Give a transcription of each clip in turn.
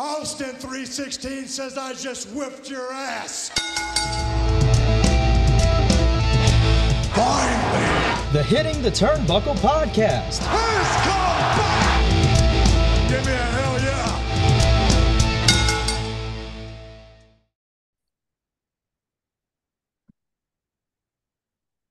Austin 316 says I just whipped your ass. Finally. The Hitting the Turnbuckle podcast. Who's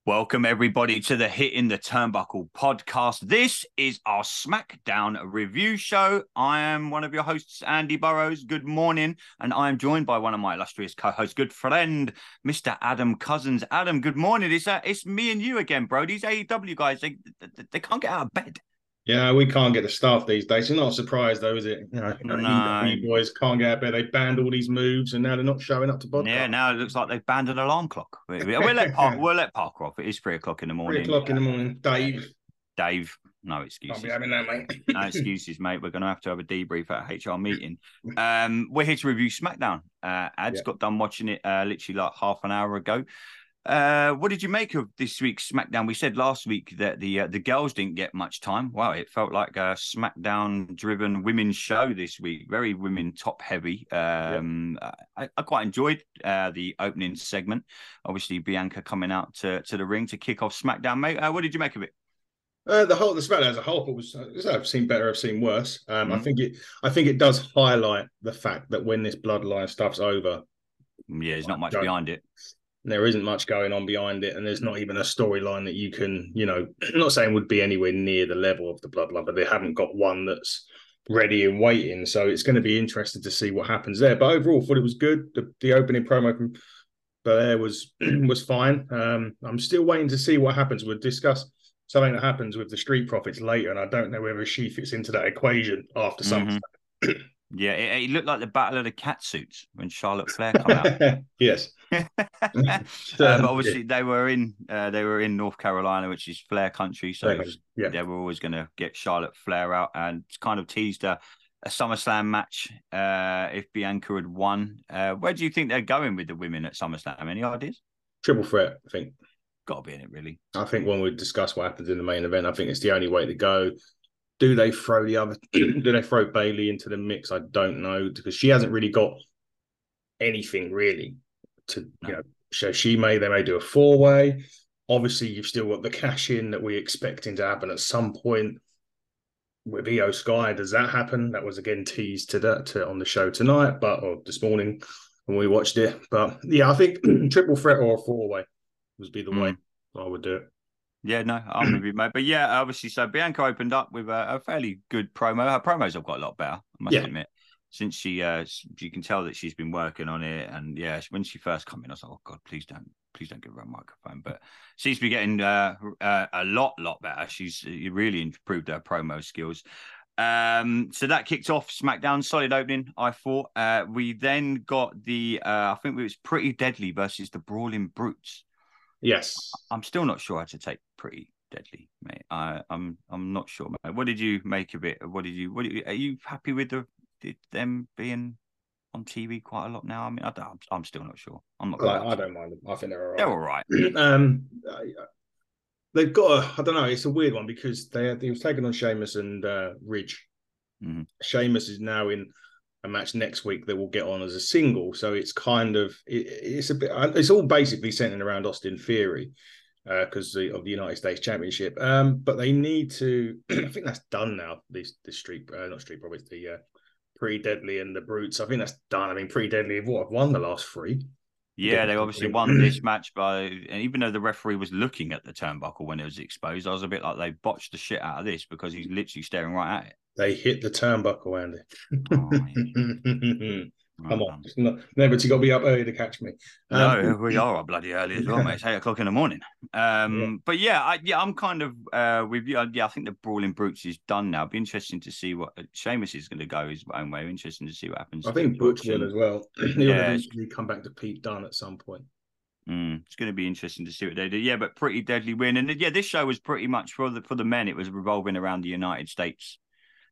Welcome, everybody, to the Hit in the Turnbuckle podcast. This is our SmackDown review show. I am one of your hosts, Andy Burrows. Good morning. And I am joined by one of my illustrious co hosts, good friend, Mr. Adam Cousins. Adam, good morning. It's, uh, it's me and you again, bro. These AEW guys, they, they, they can't get out of bed. Yeah, we can't get the staff these days. It's not a surprise, though, is it? You know, No. you boys can't get out of bed. They banned all these moves, and now they're not showing up to podcast. Yeah, now it looks like they've banned an alarm clock. We- we- We'll let, Park, we'll let Parker off. It is three o'clock in the morning. Three o'clock in the morning, Dave. Dave, no excuses. be having that, mate. no excuses, mate. We're going to have to have a debrief at a HR meeting. Um, we're here to review SmackDown. Uh, Ads Yeah. got done watching it uh, literally like half an hour ago. Uh, what did you make of this week's SmackDown? We said last week that the uh, the girls didn't get much time. Wow, it felt like a SmackDown-driven women's show this week. Very women top heavy. Um, I, I quite enjoyed uh, the opening segment. Obviously, Bianca coming out to, to the ring to kick off SmackDown. Mate, uh, what did you make of it? Uh, the whole the SmackDown as a whole, was. I've seen better, I've seen worse. Um, I Mhm. think it. I think it does highlight the fact that when this bloodline stuff's over, Yeah, there's not much behind it. There isn't much going on behind it, and there's not even a storyline that you can, you know, I'm not saying would be anywhere near the level of the bloodline, but they haven't got one that's ready and waiting. So it's going to be interesting to see what happens there. But overall, thought it was good. The, the opening promo from Belair was was fine. Um, I'm still waiting to see what happens. We'll discuss something that happens with the Street Profits later, and I don't know whether she fits into that equation after some. Yeah, it, it looked like the battle of the cat suits when Charlotte Flair come out. yes. But obviously they were in uh, they were in North Carolina, which is Flair country, so was- Yeah. they were always going to get Charlotte Flair out, and kind of teased a, a SummerSlam match uh, if Bianca had won. Uh, where do you think they're going with the women at SummerSlam? Any ideas? Triple threat, I think. Got to be in it, really. I think when we discuss what happens in the main event, I think it's the only way to go. Do they throw the other? do they throw Bayley into the mix? I don't know because she hasn't really got anything really to No. you know. So she may they may do a four way. Obviously, you've still got the cash in that we're expecting to happen at some point with IYO Sky. Does that happen? That was again teased to that to, on the show tonight, but or this morning when we watched it. But yeah, I think triple threat or a four way would be the way mm. I would do it. Yeah, no, I'm with you, mate. But yeah, obviously, so Bianca opened up with a, a fairly good promo. Her promos have got a lot better, I must Yeah. admit. Since she, uh, you can tell that she's been working on it, and yeah, when she first come in, I was like, "Oh God, please don't, please don't give her a microphone." But she's been getting uh, uh, a lot, lot better. She's uh, really improved her promo skills. Um, so that kicked off SmackDown, solid opening. I thought. Uh, we then got the, uh, I think it was Pretty Deadly versus the Brawling Brutes. Yes. I'm still not sure how to take pretty deadly, mate. I, I'm I'm not sure, mate. What did you make of it? What did you? What did you, are you happy with the them being on TV quite a lot now? I mean, I don't, I'm, still not sure. I'm not. Like, I don't mind them. I think they're all right. They're all right. um, they've got a, I don't know. It's a weird one because they they was taking on Sheamus and uh, Ridge. Mhm. Sheamus is now in a match next week that will get on as a single. So it's kind of it, it's a bit. It's all basically centered around Austin Theory because of the United States Championship. Um, but they need to. I think that's done now. This the street, uh, not street probably the uh, pretty deadly and the brutes. I think that's done. I mean, pretty deadly have what have won the last three. Yeah, they obviously won this match by, and even though the referee was looking at the turnbuckle when it was exposed, I was a bit like they botched the shit out of this because he's literally staring right at it. They hit the turnbuckle, Andy. Oh, Come on, it's not, never you got to be up early to catch me. No, Um, we are bloody early as well, mate. It's eight o'clock in the morning. Um, but yeah, I, yeah, I'm kind of uh, with you. Yeah, I think the brawling brutes is done now. It'd be interesting to see what Sheamus is going to go his own way. Interesting to see what happens. I think Butch Butch will as well. He'll Yeah. eventually come back to Pete Dunne at some point. Mm, it's going to be interesting to see what they do. Yeah, but pretty deadly win, and yeah, this show was pretty much for the for the men. It was revolving around the United States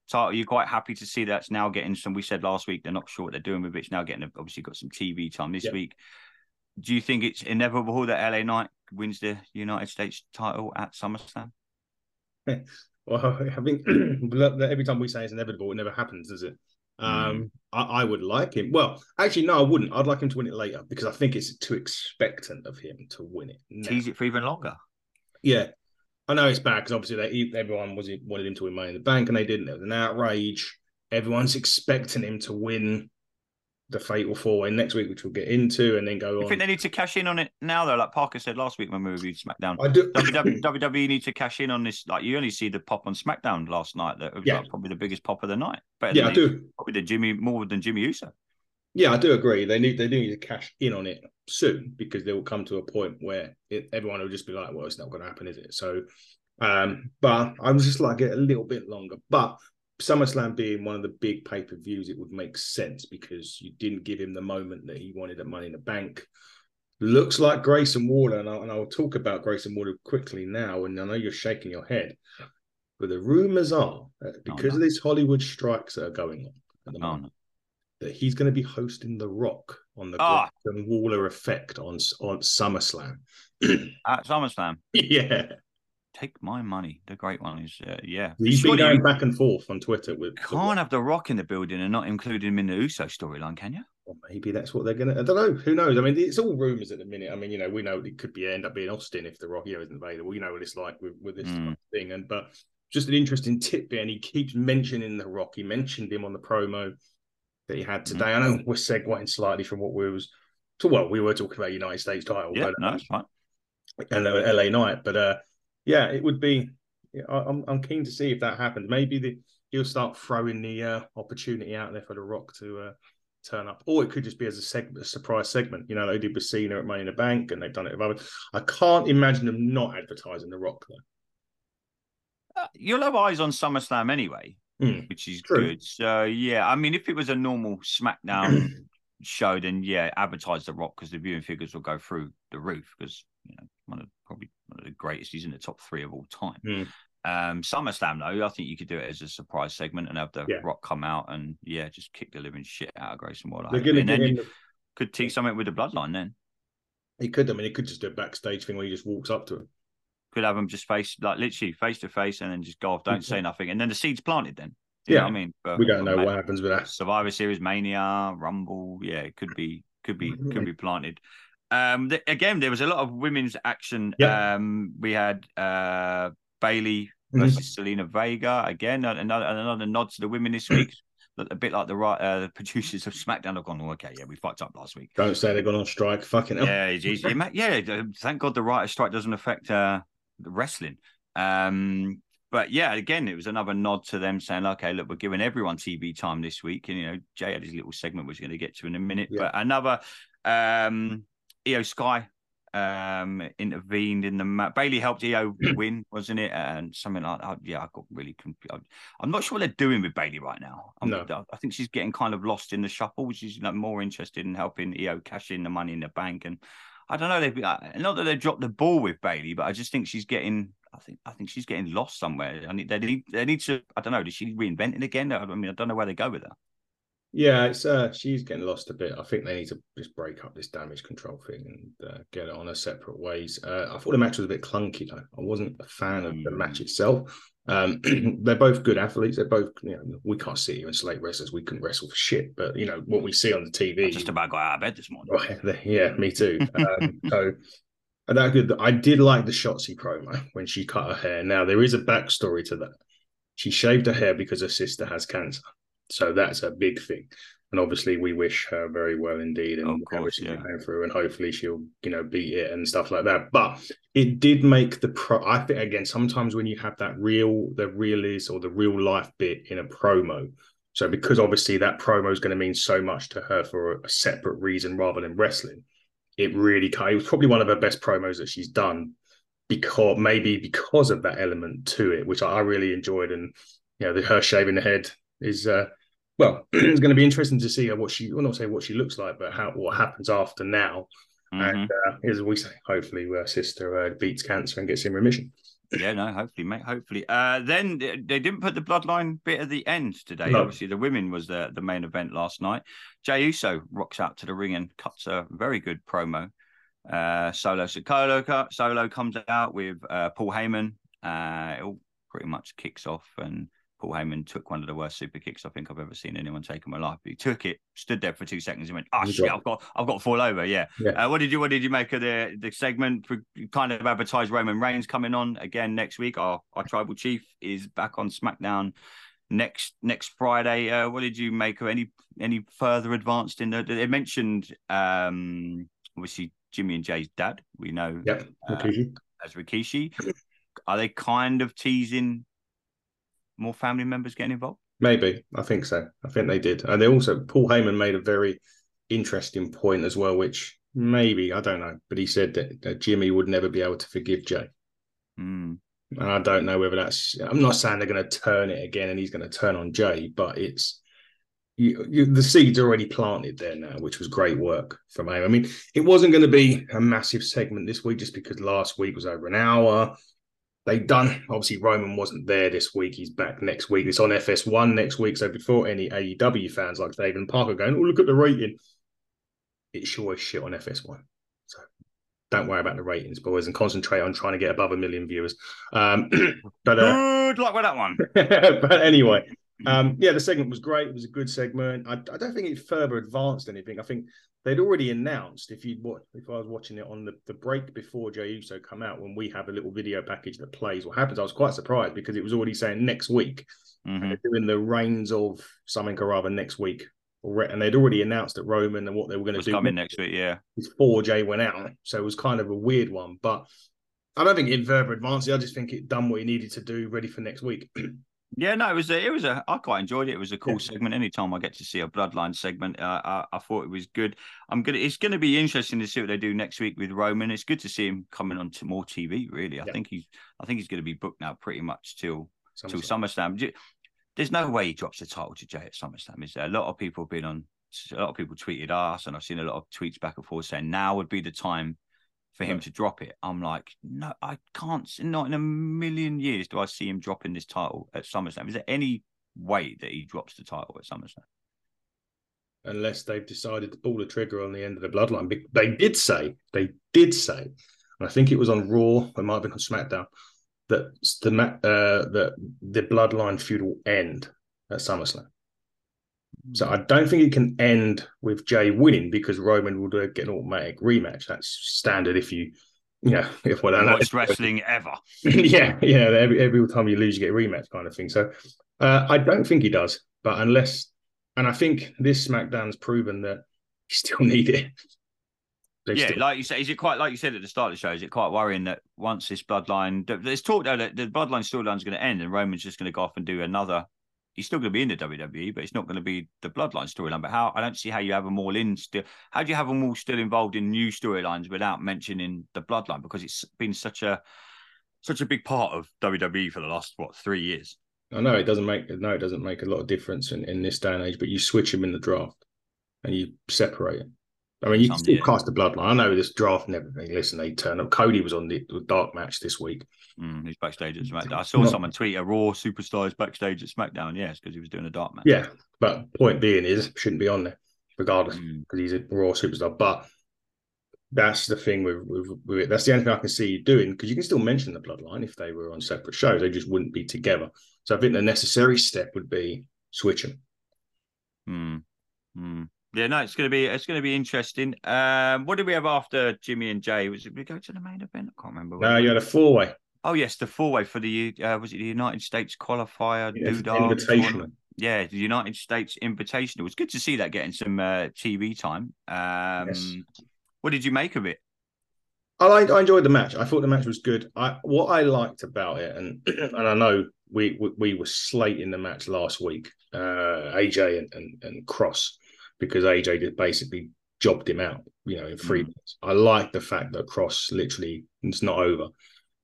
title. You're quite happy to see that's now getting some. We said last week they're not sure what they're doing with it. It's now getting obviously got some TV time this Yeah. week. Do you think it's inevitable that LA Knight wins the United States title at SummerSlam? Well, I think every time we say it's inevitable, it never happens, does it? Um, I, I would like him. Well, actually, no, I wouldn't. I'd like him to win it later because I think it's too expectant of him to win it. now. Tease it for even longer. Yeah, I know it's bad because obviously they, everyone was wanted him to win Money in the Bank and they didn't. It was an outrage. Everyone's expecting him to win the Fatal Four Way next week, which we'll get into, and then go You on. think they need to cash in on it now, though? Like Parker said last week when we reviewed SmackDown. I do. WWE, WWE need to cash in on this. Like you only see the pop on SmackDown last night. That was Yeah. like probably the biggest pop of the night. Better yeah, I do. Probably the Jimmy more than Jimmy Uso. Yeah, I do agree. They need they do need to cash in on it soon because they will come to a point where it, everyone will just be like, "Well, it's not going to happen, is it?" So, um, but I was just like it a little bit longer. But SummerSlam being one of the big pay per views, it would make sense because you didn't give him the moment that he wanted at Money in the Bank. Looks like Grayson Waller, and, I, and I'll talk about Grayson Waller quickly now. And I know you're shaking your head, but the rumors are that because no. of these Hollywood strikes that are going on at the Oh, moment no. That he's going to be hosting The Rock on the Ah. Waller effect on on SummerSlam. At SummerSlam, yeah, take my money. The great one is, uh, yeah. he's been going back and forth on Twitter with. can't have the Rock in the building and not include him in the Uso storyline, can you? Or maybe that's what they're going to. I don't know. Who knows? I mean, it's all rumors at the minute. I mean, you know, we know it could be end up being Austin if the Rock here isn't available. You know what it's like with with this Mm. thing. And but just an interesting tidbit, and he keeps mentioning the Rock. He mentioned him on the promo that he had today. I know we're segueing slightly from what we was. So well, we were talking about United States title, Yeah, but no, that's fine. and LA Knight. But uh, yeah, it would be. I- I'm I'm keen to see if that happens. Maybe the, he'll start throwing the uh, opportunity out there for the Rock to uh, turn up, or it could just be as a, seg- a surprise segment. You know, they did with Cena at Money in the Bank, and they've done it with others. I can't imagine them not advertising the Rock though. Uh, you'll have eyes on SummerSlam anyway, Hmm. which is True. good. So yeah, I mean, if it was a normal SmackDown show, then yeah, advertise the Rock because the viewing figures will go through the roof because you know one of probably one of the greatest. He's in the top three of all time. Hmm. Um, SummerSlam though, I think you could do it as a surprise segment and have the Yeah. Rock come out and yeah, just kick the living shit out of Grayson Waller. They're going to and then you could tease something with the Bloodline. Then He could. I mean, he could just do a backstage thing where he just walks up to him. Could have them just face like literally face to face and then just go off, don't say nothing, and then the seed's planted. Then You know Yeah. what I mean, But- We don't know what happens with that. Survivor Series, Mania, Rumble. Yeah, it could be, could be, Mm-hmm. could be planted. Um, th- again, there was a lot of women's action. Yeah. Um, we had uh Bayley Mhm. versus Zelina Vega. Again, another another nod to the women this week. A bit like the right uh, the producers of SmackDown have gone. Oh, okay, yeah, we fucked up last week. Don't say they're gone on strike. Fucking hell. Yeah. Ma- yeah. Thank God the writer strike doesn't affect uh, wrestling. Um, but yeah, again, it was another nod to them saying, "Okay, look, we're giving everyone TV time this week." And you know, Jey had his little segment, which we're going to get to in a minute. Yeah. But another um, Io Sky um intervened in the match. Bayley helped IYO win, wasn't it? And something like that. Yeah, I got really confused. I'm not sure what they're doing with Bayley right now. I'm, No. I think she's getting kind of lost in the shuffle, which is you know, more interested in helping IYO cash in the money in the bank. And I don't know, they've uh, not that they dropped the ball with Bayley, but I just think she's getting. I think I think she's getting lost somewhere. I need they need they need to. I don't know. Does she reinvent it again? I mean, I don't know where they go with her. Yeah, it's uh she's getting lost a bit. I think they need to just break up this damage control thing and uh, get it on a separate ways. Uh, I thought the match was a bit clunky though. I wasn't a fan of the Mm. match itself. Um, they're both good athletes. They're both you know we can't see even slate wrestlers. We can wrestle for shit, but you know what we see on the TV. I just about got out of bed this morning. Right, yeah, me too. Um, so that good. I did like the Shotzi promo when she cut her hair. Now there is a backstory to that. She shaved her hair because her sister has cancer, so that's a big thing. And obviously, we wish her very well indeed, and Of course, yeah. going through, and hopefully she'll, you know, beat it and stuff like that. But it did make the pro. I think again, sometimes when you have that real, the real is or the real life bit in a promo, so because obviously that promo is going to mean so much to her for a separate reason rather than wrestling, it really kind. it was probably one of her best promos that she's done because maybe because of that element to it, which I, I really enjoyed. And you know, the, her shaving the head is uh well, it's going to be interesting to see what she, well, not say what she looks like, but how what happens after now. Mhm. And uh, as we say, hopefully, her sister uh, beats cancer and gets in remission. Yeah, no, hopefully, mate. Hopefully. Uh, then they they didn't put the bloodline bit at the end today. No. Obviously, the women was the, the main event last night. Jey Uso rocks out to the ring and cuts a very good promo. Uh, Solo Solo, Solo comes out with uh, Paul Heyman. Uh, it all pretty much kicks off, and Paul Heyman took one of the worst super kicks I think I've ever seen anyone take in my life. He took it, stood there for two seconds, and went, "Oh shit, I've got, I've got to fall over." Yeah. Yeah. Uh, what did you, what did you make of the the segment? For, kind of advertised Roman Reigns coming on again next week. Our our tribal chief is back on SmackDown next next Friday. Uh, what did you make of any any further advanced in the? They mentioned um obviously Jimmy and Jey's dad. We know Yep. Uh, Rikishi. as Rikishi. Are they kind of teasing more family members getting involved? Maybe. I think so. I think they did. And they also, Paul Heyman made a very interesting point as well, which maybe, I don't know, but he said that, that Jimmy would never be able to forgive Jey. Mm. And I don't know whether that's, I'm not saying they're going to turn it again and he's going to turn on Jey, but it's, you, you, the seeds already planted there now, which was great work from Heyman. I mean, it wasn't going to be a massive segment this week just because last week was over an hour. They've done obviously Roman wasn't there this week. He's back next week. It's on FS1 next week. So before any AEW fans like David and Parker going, oh look at the rating, it's sure as shit on FS1. So don't worry about the ratings, boys, and concentrate on trying to get above a million viewers. Um, but uh, Good luck with that one. but anyway, um, yeah, the segment was great. It was a good segment. I, I don't think it further advanced anything. I think they'd already announced if you would if I was watching it on the, the break before Jey Uso come out when we have a little video package that plays what happens. I was quite surprised because it was already saying next week Mhm. they're doing the reigns of something or other next week. And they'd already announced that Roman and what they were going to do coming next week, yeah. before Jey went out. So it was kind of a weird one. But I don't think it further advanced. I just think it done what it needed to do, ready for next week. Yeah, no, it was a, it was a. I quite enjoyed it. It was a cool Yeah. segment. Anytime I get to see a bloodline segment, uh, I, I thought it was good. I'm gonna. It's gonna be interesting to see what they do next week with Roman. It's good to see him coming on to more TV. Really, I Yeah. think he's. I think he's going to be booked now pretty much till till SummerSlam. SummerSlam. Do- There's no way he drops the title to Jey at SummerSlam, is there? A lot of people have been on. A lot of people tweeted us, and I've seen a lot of tweets back and forth saying now would be the time for him to drop it. I'm like, no, I can't. Not in a million years do I see him dropping this title at SummerSlam. Is there any way that he drops the title at SummerSlam? unless they've decided to pull the trigger on the end of the bloodline. They did say, they did say, and I think it was on Raw, it might have been on SmackDown, that the uh, that the bloodline feud will end at SummerSlam. So I don't think it can end with Jey winning because Roman will do- get an automatic rematch. That's standard if you, you know, if well, know- wrestling ever. yeah, yeah. Every every time you lose, you get a rematch, kind of thing. So uh, I don't think he does, but unless, and I think this SmackDown's proven that you still need it. They yeah, still- like you say, is it quite like you said at the start of the show? Is it quite worrying that once this bloodline, there's talk though that the bloodline storyline is going to end and Roman's just going to go off and do another. He's still going to be in the WWE, but it's not going to be the bloodline storyline. But how I don't see how you have them all in still. How do you have them all still involved in new storylines without mentioning the bloodline? Because it's been such a such a big part of WWE for the last what three years. I know it doesn't make no, it doesn't make a lot of difference in, in this day and age. But you switch them in the draft and you separate it. I mean, you can still cast the bloodline. I know this draft and everything. Listen, they turn up. Cody was on the, dark match this week. Mm, he's backstage at SmackDown. I saw Not- someone tweet a Raw superstars backstage at SmackDown. Yes, because he was doing a dark match. Yeah, but point being is shouldn't be on there regardless. Mm. because he's a raw superstar. But that's the thing with, with, with it. That's the only thing I can see you doing because you can still mention the bloodline if they were on separate shows. They just wouldn't be together. So I think the necessary step would be switching. them. Hmm. Yeah, no, it's gonna be it's gonna be interesting. Um, what did we have after Jimmy and Jey? Was it we go to the main event? I can't remember. No, you had a four way Oh yes, the four way for the uh, was it the United States qualifier? Doodah invitational. Yeah, the United States Invitational. It was good to see that getting some uh, TV time. Um, Yes. What did you make of it? I liked, I enjoyed the match. I thought the match was good. I what I liked about it, and and I know we we, we were slating the match last week, uh, AJ and, and and Kross, because AJ just basically jobbed him out, you know, in three Mm. minutes. I like the fact that Kross literally it's not over,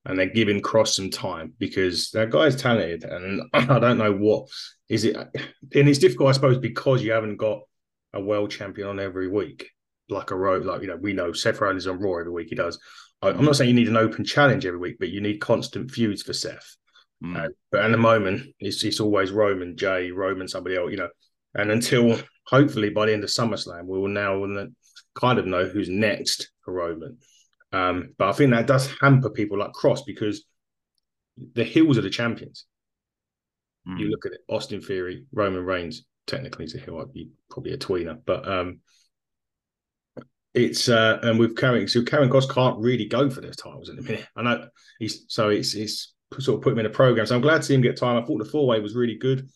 and they're giving Kross some time because that guy's talented, and I don't know what is it, and it's difficult, I suppose, because you haven't got a world champion on every week like a row, like you know, we know Seth Rollins on Raw every week. He does. I'm not saying you need an open challenge every week, but you need constant feuds for Seth. Mm. Uh, but at the moment, it's it's always Roman, Jey, Roman, somebody else, you know. And until hopefully by the end of SummerSlam, we will now kind of know who's next for Roman. Um, but I think that does hamper people like Kross because the heels are the champions. You Mm. look at it, Austin Theory, Roman Reigns, technically he's a heel, I'd be probably a tweener, but um it's uh and with Karen, so Karrion Kross can't really go for those titles in a minute. I know he's so it's it's sort of put him in a program. So I'm glad to see him get time. I thought the four way was really good.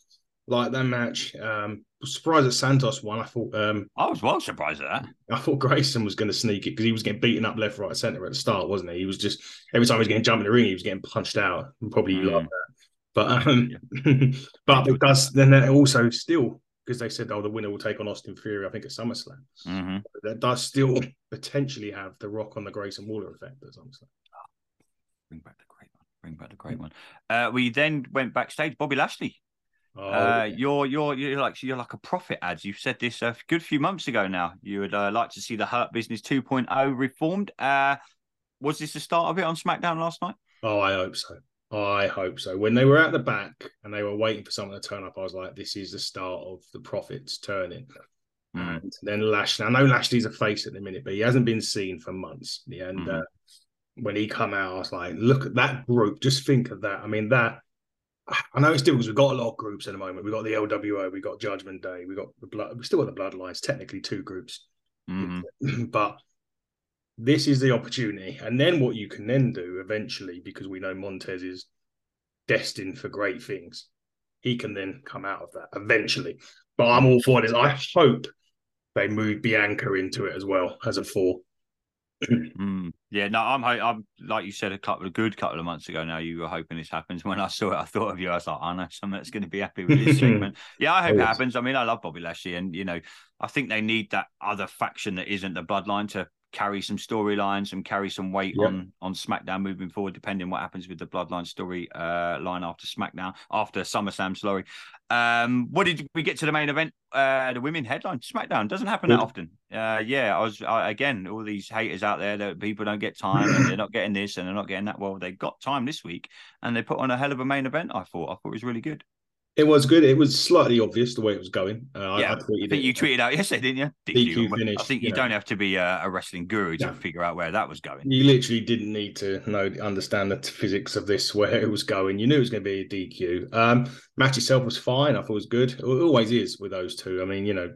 Like that match. Um was surprised that Santos won. I thought um I was well surprised at that. I thought Grayson was going to sneak it because he was getting beaten up left, right, centre at the start, wasn't he? He was just every time he was getting jumped in the ring, he was getting punched out. And probably you Mm. like that. But um, but it does then it also still because they said oh the winner will take on Austin Theory I think at SummerSlam hmm that does still potentially have the Rock on the Grayson Waller effect at SummerSlam. Bring back the great one. Bring back the great one. Uh, we then went backstage. Bobby Lashley. Oh, Uh, you're you're you're like you're like a prophet, ads. You've said this a good few months ago now. You would uh, like to see the Hurt Business 2.0 reformed. Uh, was this the start of it on SmackDown last night? oh, I hope so. I hope so. When they were at the back and they were waiting for someone to turn up, I was like, "This is the start of the profits turning." Mm. And then Lashley, I know Lashley's a face at the minute, but he hasn't been seen for months. Yeah, and Mhm. uh, when he come out, I was like, look at that group. Just think of that. I mean, that. I know it's difficult because we've got a lot of groups at the moment. We've got the LWO, we've got Judgment Day, we've got the blood. We still got the Bloodlines. Technically, two groups, Mhm. but this is the opportunity. And then what you can then do eventually, because we know Montez is destined for great things, he can then come out of that eventually. But I'm all for this. I hope they move Bianca into it as well as a four. Mm. Yeah, no, I'm, I'm like you said a couple of good couple of months ago. Now you were hoping this happens. When I saw it, I thought of you. I was like, I know someone that's going to be happy with this segment. Yeah, I hope Oh, it happens. I mean, I love Bobby Lashley, and you know, I think they need that other faction that isn't the Bloodline to carry some storylines and carry some weight Yep. on on SmackDown moving forward, depending what happens with the Bloodline story uh, line after SmackDown after SummerSlam. Sorry. Um, what did we get to the main event? Uh, the women headline SmackDown doesn't happen that often. Uh, yeah, I was I, again all these haters out there that people don't get time and they're not getting this and they're not getting that. Well, they got time this week and they put on a hell of a main event. I thought I thought it was really good. It was good. It was slightly obvious the way it was going. Uh, Yeah, I, I, tweeted I you tweeted out yesterday, didn't you? DQ I finish, think you you know. don't have to be a, a wrestling guru to No. figure out where that was going. You literally didn't need to know understand the physics of this, where it was going. You knew it was going to be a DQ. Um, match itself was fine. I thought it was good. It always is with those two. I mean, you know,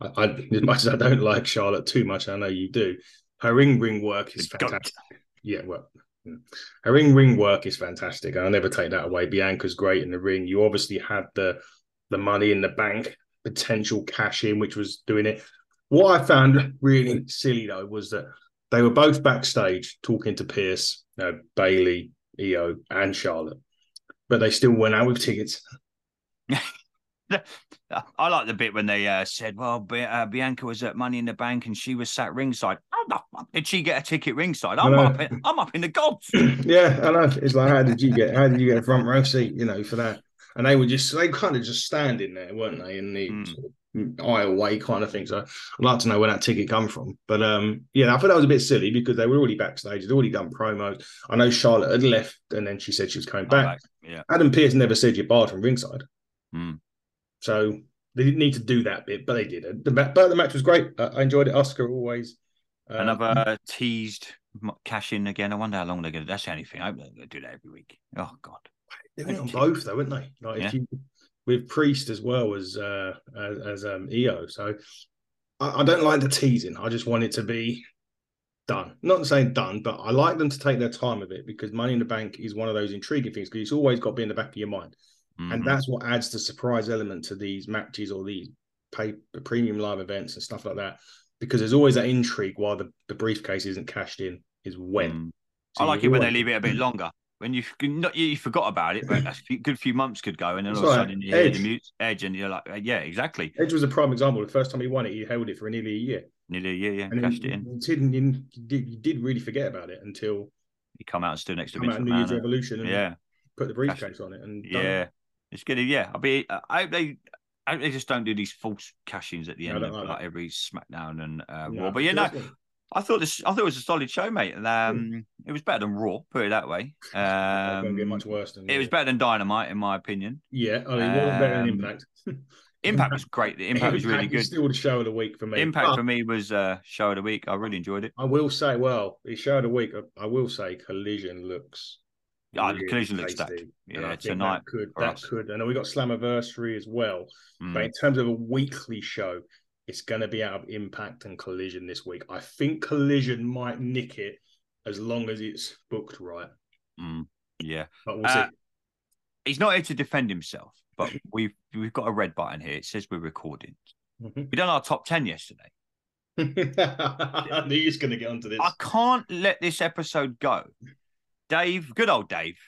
I, I as much as I don't like Charlotte too much, I know you do. Her ring ring work is The goat. fantastic. Yeah, well. Her ring ring work is fantastic. I'll never take that away. Bianca's great in the ring. You obviously had the the money in the bank potential cash in, which was doing it. What I found really silly though was that they were both backstage talking to Pearce, uh, Bayley, IYO, and Charlotte, but they still went out with tickets. I like the bit when they uh, said, "Well, uh, Bianca was at Money in the Bank and she was sat ringside." How the fuck did she get a ticket ringside? I'm up. In, I'm up in the gods. yeah, I know. It's like, how did you get? How did you get a front row seat? You know, for that. And they were just, they kind of just standing there, weren't they? In the Mm. aisle way kind of thing. So I'd like to know where that ticket come from. But um, yeah, I thought that was a bit silly because they were already backstage. They'd already done promos. I know Charlotte had left, and then she said she was coming back. back. Yeah. Adam Pearce never said you're barred from ringside. Hmm. So they didn't need to do that bit, but they did. The, but the match was great. I, I enjoyed it. Oscar always. Uh, Another teased cash in again. I wonder how long they're going to. That's the only thing. I hope they're going to do that every week. Oh God. They went on both though, weren't they? Like if Yeah. you with Priest as well as uh as, as um IYO. So I, I don't like the teasing. I just want it to be done. Not saying done, but I like them to take their time with it because Money in the Bank is one of those intriguing things because it's always got to be in the back of your mind. And Mhm. that's what adds the surprise element to these matches or these pay premium live events and stuff like that. Because there's always that intrigue while the, the briefcase isn't cashed in, is when. Mm. So I like it when they leave it a bit longer. When you not you forgot about it, but a few- good few months could go, and then all of a sudden you hear the mute edge, and you're like, uh, yeah, exactly. Edge was a prime example. The first time he won it, he held it for nearly a year. Nearly, yeah, yeah, And cashed then it in. you didn't, you did, you did really forget about it until You come out and stood next to out New Year's Revolution and Yeah, put the briefcase on it. And done. yeah, it's good. Yeah, I'll be. I hope they. I hope they just don't do these false cash-ins at the end of like like every SmackDown and uh, No, Raw. But yeah, no. I thought this. I thought it was a solid show, mate. And, um, it was better than Raw. Put it that way. Get Um, much worse than it was better than Dynamite, in my opinion. Yeah, I mean, it wasn't better than Um, Impact. Impact was great. The Impact was really good. Still the show of the week for me. Impact But for me was uh, show of the week. I really enjoyed it. I will say, well, the show of the week. I, I will say, Collision looks Ah, the collision looks stacked. Yeah, I tonight that could that us. could. And we got Slammiversary as well. Mm. But in terms of a weekly show, it's going to be out of Impact and Collision this week. I think Collision might nick it as long as it's booked right. Mm. Yeah, But we'll Uh, he's not here to defend himself, but we've we've got a red button here. It says we're recording. see. We done our top ten yesterday. I knew you was going to get onto this. I can't let this episode go. Dave, good old Dave,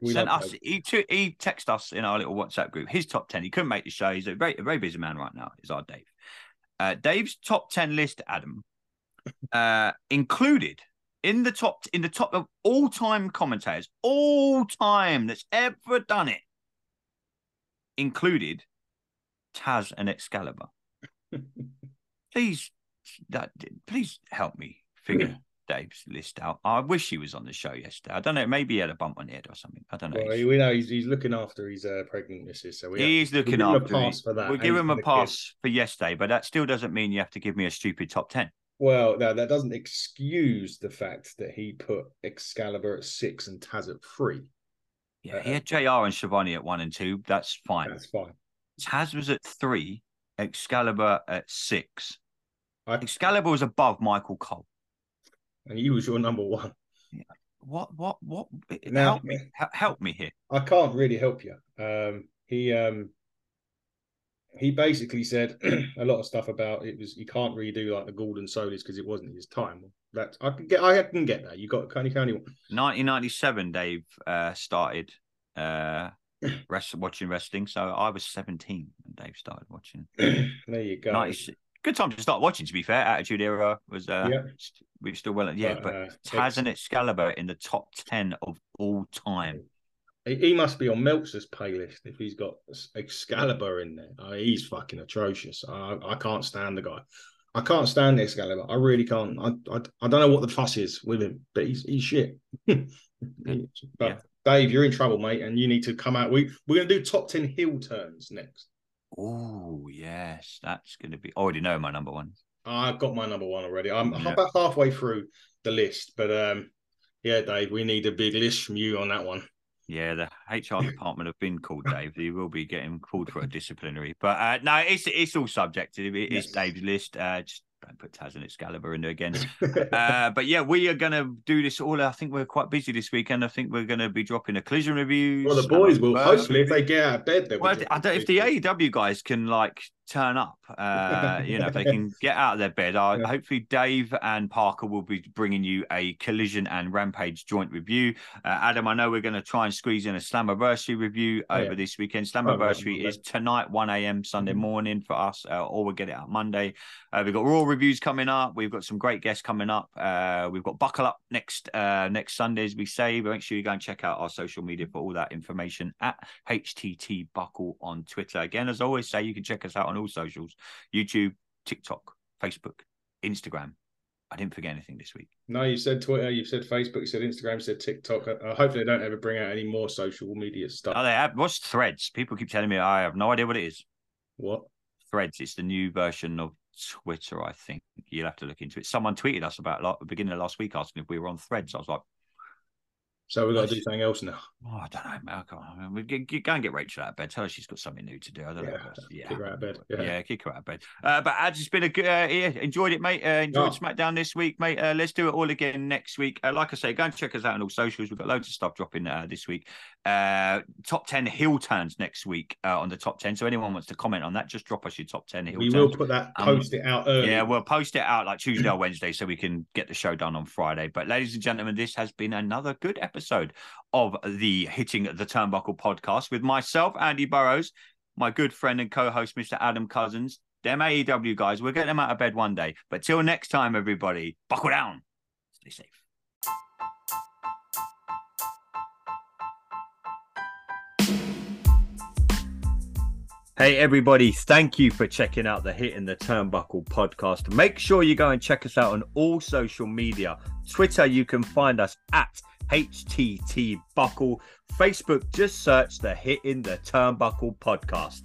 We sent us. Dave. He t- he texted us in our little WhatsApp group. His top ten. He couldn't make the show. He's a very, a very busy man right now. Is our Dave. Uh, Dave's top ten list, Adam, uh, included in the top in the top of all time commentators, all time that's ever done it, included Taz and Excalibur. please, that please help me figure Dave's list out. I wish he was on the show yesterday. I don't know. Maybe he had a bump on the head or something. I don't know. Well, we know he's, he's looking after his uh, pregnant missus, so we have- He's looking give him a after pass for that, We'll give him a pass for yesterday, but that still doesn't mean you have to give me a stupid top 10. Well, no, that doesn't excuse the fact that he put Excalibur at six and Taz at three. Yeah, he had JR and Schiavone at one and two. That's fine. That's fine. Taz was at three, Excalibur at six. I, Excalibur was above Michael Cole. And he was your number one. What, what, what? Now- help me. Help me here. I can't really help you. Um, he um, he basically said a lot of stuff about it was he can't really do like the Golden Solis because it wasn't his time. That I can get. I can get that. You got can you can 1997, Dave uh, started uh, rest, watching wrestling. So I was 17 when Dave started watching. there you go. 96 Good time to start watching, to be fair. Attitude Era was, uh, Yeah. Were still well, yeah, But, but uh, Taz and Excalibur in the top 10 of all time. He, must be on Meltzer's playlist if he's got Excalibur in there. Uh, he's fucking atrocious. I, I can't stand the guy. I can't stand Excalibur. I really can't. I, I I don't know what the fuss is with him, but he's he's shit. but Yeah. Dave, you're in trouble, mate, and you need to come out. We we're gonna do top ten heel turns next. Oh, yes. That's going to be. I already know my number one. I've got my number one already. I'm Yeah. about halfway through the list, but um, yeah, Dave, we need a big list from you on that one. Yeah, the HR department have been called Dave. He will be getting called for a disciplinary. But uh, no, it's it's all subjective. It is Yes. Dave's list. Uh, just don't put Taz and Excalibur in there again. uh, but yeah, we are going to do this all. I think we're quite busy this weekend. I think we're going to be dropping a collision review. well, the boys will hopefully if they get out of bed. Well, I don't, if the AEW guys can like turn up, uh, you know, if they can get out of their bed, I, Yeah. hopefully Dave and Parker will be bringing you a Collision and Rampage joint review. Uh, Adam, I know we're going to try and squeeze in a Slammiversary review Oh, over yeah. this weekend. right, Slammiversary Monday. is tonight, 1 a.m. Sunday Mhm. morning for us, uh, or we'll get it out Monday. Uh, we've got Raw reviews coming up. We've got some great guests coming up. Uh, we've got Buckle Up next uh, next Sunday, as we say. But make sure you go and check out our social media for all that information at HTT Buckle on Twitter. Again, as I always say, you can check us out on all socials YouTube, TikTok, Facebook, Instagram. I didn't forget anything this week. No, you said Twitter, You've said Facebook, you said Instagram, you said TikTok. Uh, hopefully, they don't ever bring out any more social media stuff. Oh, they have what's threads? People keep telling me I have no idea what it is. What? Threads. It's the new version of Twitter, I think. You'll have to look into it. Someone tweeted us about like, the beginning of last week asking if we were on threads. I was like, So we've got to do something else now. oh, I don't know, man. I can't- I mean, we g- go and get Rachel out of bed. Tell her she's got something new to do. I don't. Yeah, else. Yeah, kick her out of bed. Yeah. Yeah. kick her out of bed. Uh, but Ads, it's been a good. Uh, yeah, enjoyed it, mate. Uh, enjoyed Oh. SmackDown this week, mate. Uh, let's do it all again next week. Uh, like I say, go and check us out on all socials. We've got loads of stuff dropping uh, this week. Uh, top ten heel turns next week uh, on the top ten. So anyone wants to comment on that, just drop us your top ten heel We turns. will put that, Um, post it out early. Yeah, we'll post it out like Tuesday or Wednesday so we can get the show done on Friday. But ladies and gentlemen, this has been another good episode of the Hitting the Turnbuckle podcast with myself, Andy Burrows, my good friend and co-host, Mr. Adam Cousins. Them AEW guys, we'll get them out of bed one day. But till next time, everybody, buckle down. Stay safe. Hey, everybody, thank you for checking out the Hit the Turnbuckle podcast. Make sure you go and check us out on all social media. Twitter, you can find us at HTT Buckle. Facebook, just search the Hit in the Turnbuckle podcast.